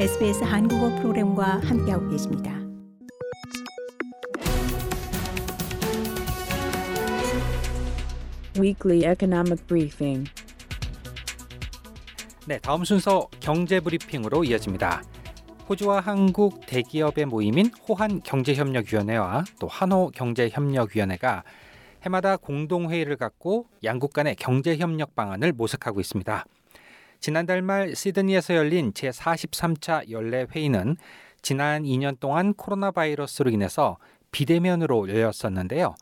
SBS 한국어 프로그램과 함께하고 계십니다. Weekly Economic Briefing. 네, 다음 순서 경제 브리핑으로 이어집니다. 호주와 한국 대기업의 모임인 호한 경제협력위원회와 또 한호 경제협력위원회가 해마다 공동회의를 갖고 양국 간의 경제협력 방안을 모색하고 있습니다. 지난달 말 시드니에서 열린 제43차 연례 회의는 지난 2년 동안 코로나 바이러스로 인해서 비대면으로 열렸었는데요.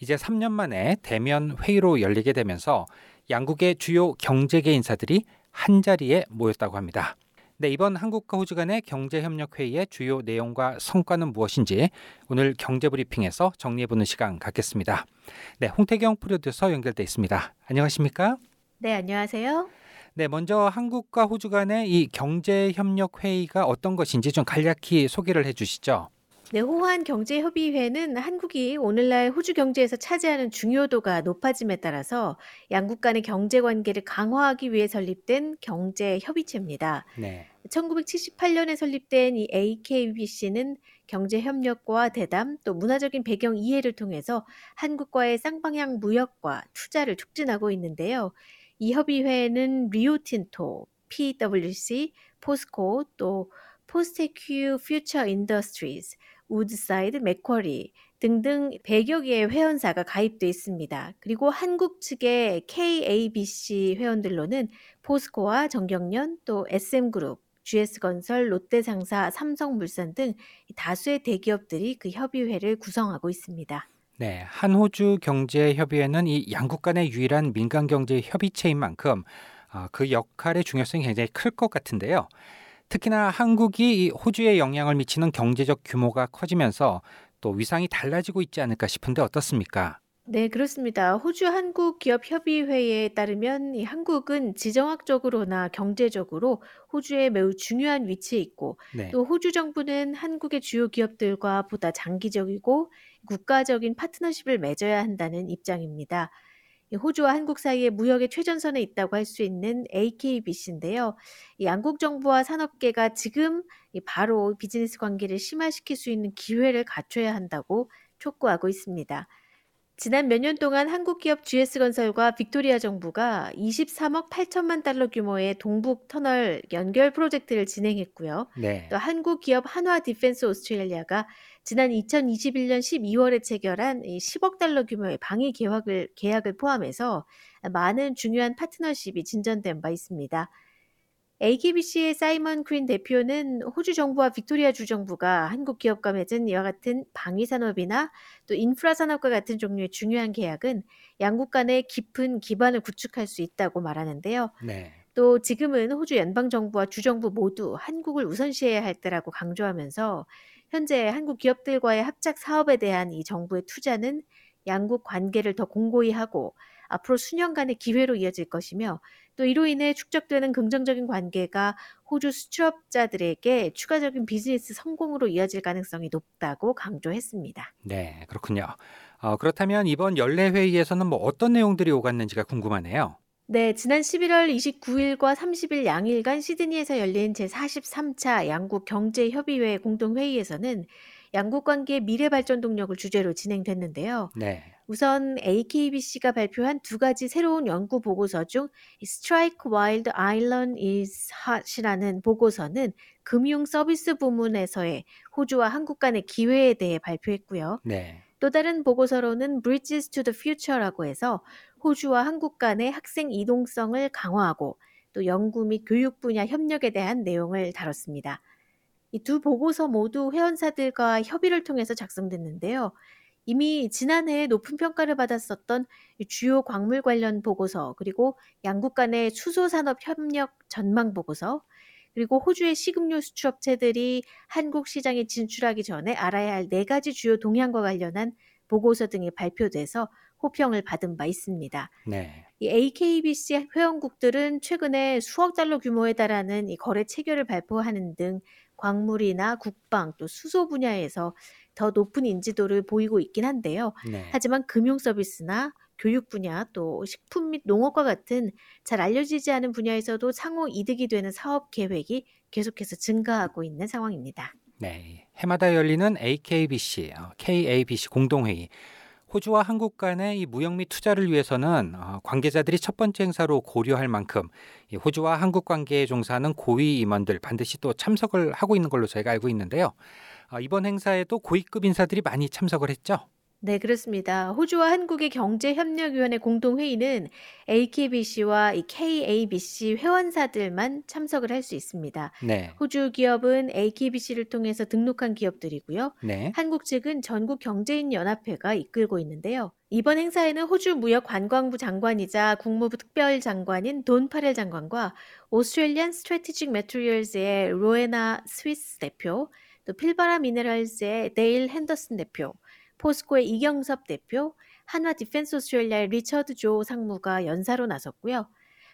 이제 3년 만에 대면 회의로 열리게 되면서 양국의 주요 경제계 인사들이 한 자리에 모였다고 합니다. 네, 이번 한국과 호주 간의 경제협력 회의의 주요 내용과 성과는 무엇인지 오늘 경제 브리핑에서 정리해 보는 시간 갖겠습니다. 네, 홍태경 프로듀서 연결돼 있습니다. 안녕하십니까? 네, 안녕하세요. 네, 먼저 한국과 호주 간의 이 경제 협력 회의가 어떤 것인지 좀 간략히 소개를 해 주시죠. 네, 호환 경제협의회는 한국이 오늘날 호주 경제에서 차지하는 중요도가 높아짐에 따라서 양국 간의 경제 관계를 강화하기 위해 설립된 경제 협의체입니다. 네. 1978년에 설립된 이 AKBC는 경제 협력과 대담 또 문화적인 배경 이해를 통해서 한국과의 쌍방향 무역과 투자를 촉진하고 있는데요. 이 협의회는 Rio Tinto, PwC, 포스코 또 Fortescue Future Industries, Woodside, Macquarie 등등 100여 개의 회원사가 가입돼 있습니다. 그리고 한국 측의 KABC 회원들로는 포스코와 전경련 또 SM그룹, GS건설, 롯데상사, 삼성물산 등 다수의 대기업들이 그 협의회를 구성하고 있습니다. 네, 한호주 경제협의회는 이 양국 간의 유일한 민간 경제 협의체인 만큼 어, 그 역할의 중요성이 굉장히 클 것 같은데요. 특히나 한국이 이 호주에 영향을 미치는 경제적 규모가 커지면서 또 위상이 달라지고 있지 않을까 싶은데 어떻습니까? 네, 그렇습니다. 호주 한국 기업 협의회에 따르면 이 한국은 지정학적으로나 경제적으로 호주에 매우 중요한 위치에 있고 네. 또 호주 정부는 한국의 주요 기업들과 보다 장기적이고 국가적인 파트너십을 맺어야 한다는 입장입니다. 이 호주와 한국 사이의 무역의 최전선에 있다고 할 수 있는 AKBC인데요. 이 양국 정부와 산업계가 지금 이 바로 비즈니스 관계를 심화시킬 수 있는 기회를 갖춰야 한다고 촉구하고 있습니다. 지난 몇 년 동안 한국 기업 GS건설과 빅토리아 정부가 23억 8천만 달러 규모의 동북 터널 연결 프로젝트를 진행했고요. 네. 또 한국 기업 한화 Defence Australia가 지난 2021년 12월에 체결한 이 10억 달러 규모의 방위 계약을, 계약을 포함해서 많은 중요한 파트너십이 진전된 바 있습니다. AKBC의 사이먼 크린 대표는 호주 정부와 빅토리아 주 정부가 한국 기업과 맺은 이와 같은 방위 산업이나 또 인프라 산업과 같은 종류의 중요한 계약은 양국 간의 깊은 기반을 구축할 수 있다고 말하는데요. 네. 또 지금은 호주 연방 정부와 주 정부 모두 한국을 우선시해야 할 때라고 강조하면서 현재 한국 기업들과의 합작 사업에 대한 이 정부의 투자는 양국 관계를 더 공고히 하고 앞으로 수년간의 기회로 이어질 것이며 또 이로 인해 축적되는 긍정적인 관계가 호주 수출업자들에게 추가적인 비즈니스 성공으로 이어질 가능성이 높다고 강조했습니다. 네, 그렇군요. 어, 그렇다면 이번 연례 회의에서는 뭐 어떤 내용들이 오갔는지가 궁금하네요. 네, 지난 11월 29일과 30일 양일간 시드니에서 열린 제43차 양국 경제협의회 공동회의에서는 양국 관계의 미래 발전 동력을 주제로 진행됐는데요. 네. 우선 AKBC가 발표한 두 가지 새로운 연구 보고서 중 Strike the Island is Hot이라는 보고서는 금융 서비스 부문에서의 호주와 한국 간의 기회에 대해 발표했고요. 네. 또 다른 보고서로는 Bridges to the Future라고 해서 호주와 한국 간의 학생 이동성을 강화하고 또 연구 및 교육 분야 협력에 대한 내용을 다뤘습니다. 이 두 보고서 모두 회원사들과 협의를 통해서 작성됐는데요. 이미 지난해 높은 평가를 받았었던 주요 광물 관련 보고서, 그리고 양국 간의 수소 산업 협력 전망 보고서, 그리고 호주의 식음료 수출업체들이 한국 시장에 진출하기 전에 알아야 할 네 가지 주요 동향과 관련한 보고서 등이 발표돼서 호평을 받은 바 있습니다. 네. 이 AKBC 회원국들은 최근에 수억 달러 규모에 달하는 이 거래 체결을 발표하는 등 광물이나 국방 또 수소 분야에서 더 높은 인지도를 보이고 있긴 한데요. 네. 하지만 금융 서비스나 교육 분야 또 식품 및 농업과 같은 잘 알려지지 않은 분야에서도 상호 이득이 되는 사업 계획이 계속해서 증가하고 있는 상황입니다. 네, 해마다 열리는 AKBC, 어, KABC 공동회의. 호주와 한국 간의 이 무역 및 투자를 위해서는 어, 관계자들이 첫 번째 행사로 고려할 만큼 이 호주와 한국 관계에 종사하는 고위 임원들 반드시 또 참석을 하고 있는 걸로 저희가 알고 있는데요. 어, 이번 행사에도 고위급 인사들이 많이 참석을 했죠. 네, 그렇습니다. 호주와 한국의 경제협력위원회 공동회의는 AKBC와 이 KABC 회원사들만 참석을 할 수 있습니다. 네, 호주 기업은 AKBC를 통해서 등록한 기업들이고요. 네, 한국 측은 전국 경제인 연합회가 이끌고 있는데요. 이번 행사에는 호주 무역 관광부 장관이자 국무부 특별 장관인 돈 파렐 장관과 Australian Strategic Materials의 로에나 스위스 대표, 또 Pilbara Minerals의 데일 핸더슨 대표, 포스코의 이경섭 대표, 한화 Defence Australia의 리처드 조 상무가 연사로 나섰고요.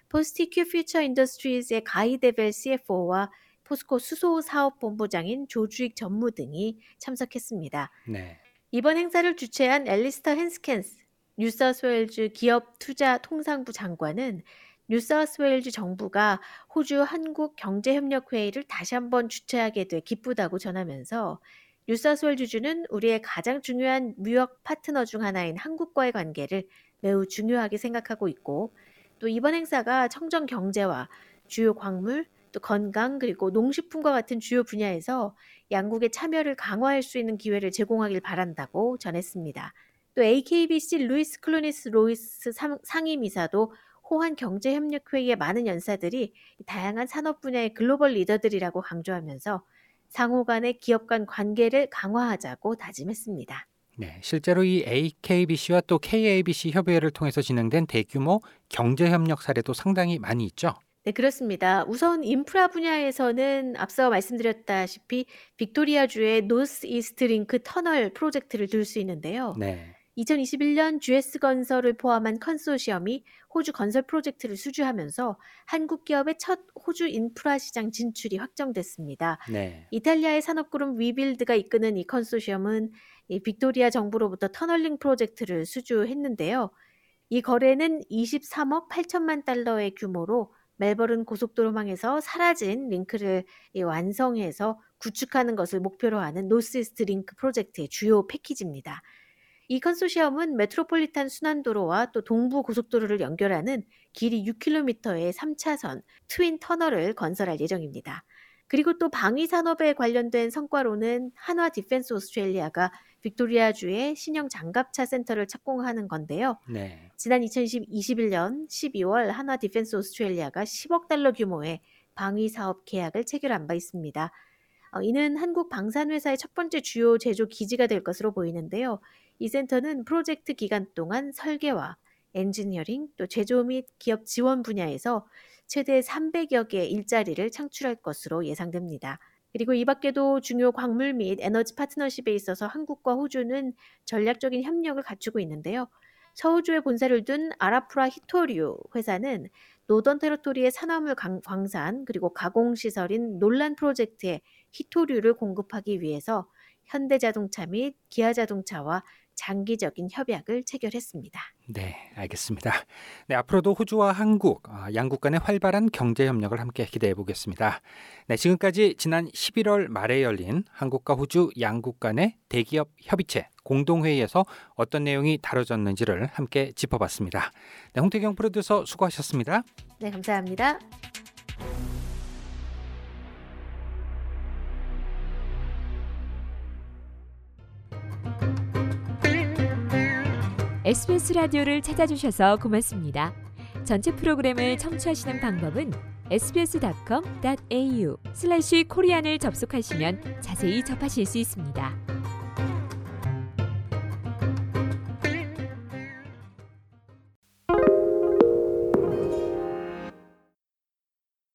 Fortescue Future Industries의 가이 데벨 CFO와 포스코 수소 사업 본부장인 조주익 전무 등이 참석했습니다. 네, 이번 행사를 주최한 앨리스터 헨스켄스 뉴사우스웨일즈 기업 투자 통상부 장관은 뉴사스웨일즈 정부가 호주 한국 경제협력 회의를 다시 한번 주최하게 돼 기쁘다고 전하면서 뉴사스웨일즈주는 우리의 가장 중요한 무역 파트너 중 하나인 한국과의 관계를 매우 중요하게 생각하고 있고 또 이번 행사가 청정 경제와 주요 광물 또 건강 그리고 농식품과 같은 주요 분야에서 양국의 참여를 강화할 수 있는 기회를 제공하길 바란다고 전했습니다. 또 AKBC 루이스 클루니스 로이스 상임이사도 호한 경제협력회의의 많은 연사들이 다양한 산업 분야의 글로벌 리더들이라고 강조하면서 상호 간의 기업 간 관계를 강화하자고 다짐했습니다. 네. 실제로 이 AKBC와 또 KABC 협의회를 통해서 진행된 대규모 경제 협력 사례도 상당히 많이 있죠. 네, 그렇습니다. 우선 인프라 분야에서는 앞서 말씀드렸다시피 빅토리아주의 노스 이스트 링크 터널 프로젝트를 들 수 있는데요. 네. 2021년 GS 건설을 포함한 컨소시엄이 호주 건설 프로젝트를 수주하면서 한국 기업의 첫 호주 인프라 시장 진출이 확정됐습니다. 네. 이탈리아의 산업그룹 위빌드가 이끄는 이 컨소시엄은 이 빅토리아 정부로부터 tunneling 프로젝트를 수주했는데요. 이 거래는 23억 8천만 달러의 규모로 멜버른 고속도로망에서 사라진 링크를 완성해서 구축하는 것을 목표로 하는 노스이스트 링크 프로젝트의 주요 패키지입니다. 이 컨소시엄은 메트로폴리탄 순환도로와 또 동부 고속도로를 연결하는 길이 6km의 3차선 twin 터널을 건설할 예정입니다. 그리고 또 방위 산업에 관련된 성과로는 한화 디펜스 오스트레일리아가 빅토리아주의 신형 장갑차 센터를 착공하는 건데요. 네. 지난 2021년 12월 한화 디펜스 오스트레일리아가 10억 달러 규모의 방위 사업 계약을 체결한 바 있습니다. 어, 이는 한국 방산회사의 첫 번째 주요 제조 기지가 될 것으로 보이는데요. 이 센터는 프로젝트 기간 동안 설계와 엔지니어링 또 제조 및 기업 지원 분야에서 최대 300여 개의 일자리를 창출할 것으로 예상됩니다. 그리고 이 밖에도 중요 광물 및 에너지 파트너십에 있어서 한국과 호주는 전략적인 협력을 갖추고 있는데요. 서호주에 본사를 둔 아라프라 희토류 회사는 노던 테러토리의 산화물 광산 그리고 가공시설인 논란 프로젝트에 히토류를 공급하기 위해서 현대자동차 및 기아자동차와 장기적인 협약을 체결했습니다. 네, 알겠습니다. 네, 앞으로도 호주와 한국 아, 양국 간의 활발한 경제 협력을 함께 기대해 보겠습니다. 네, 지금까지 지난 11월 말에 열린 한국과 호주 양국 간의 대기업 협의체 공동회의에서 어떤 내용이 다뤄졌는지를 함께 짚어봤습니다. 네, 홍태경 프로듀서 수고하셨습니다. 네, 감사합니다. SBS 라디오를 찾아주셔서 고맙습니다. 전체 프로그램을 청취하시는 방법은 sbs.com.au/korean을 접속하시면 자세히 접하실 수 있습니다.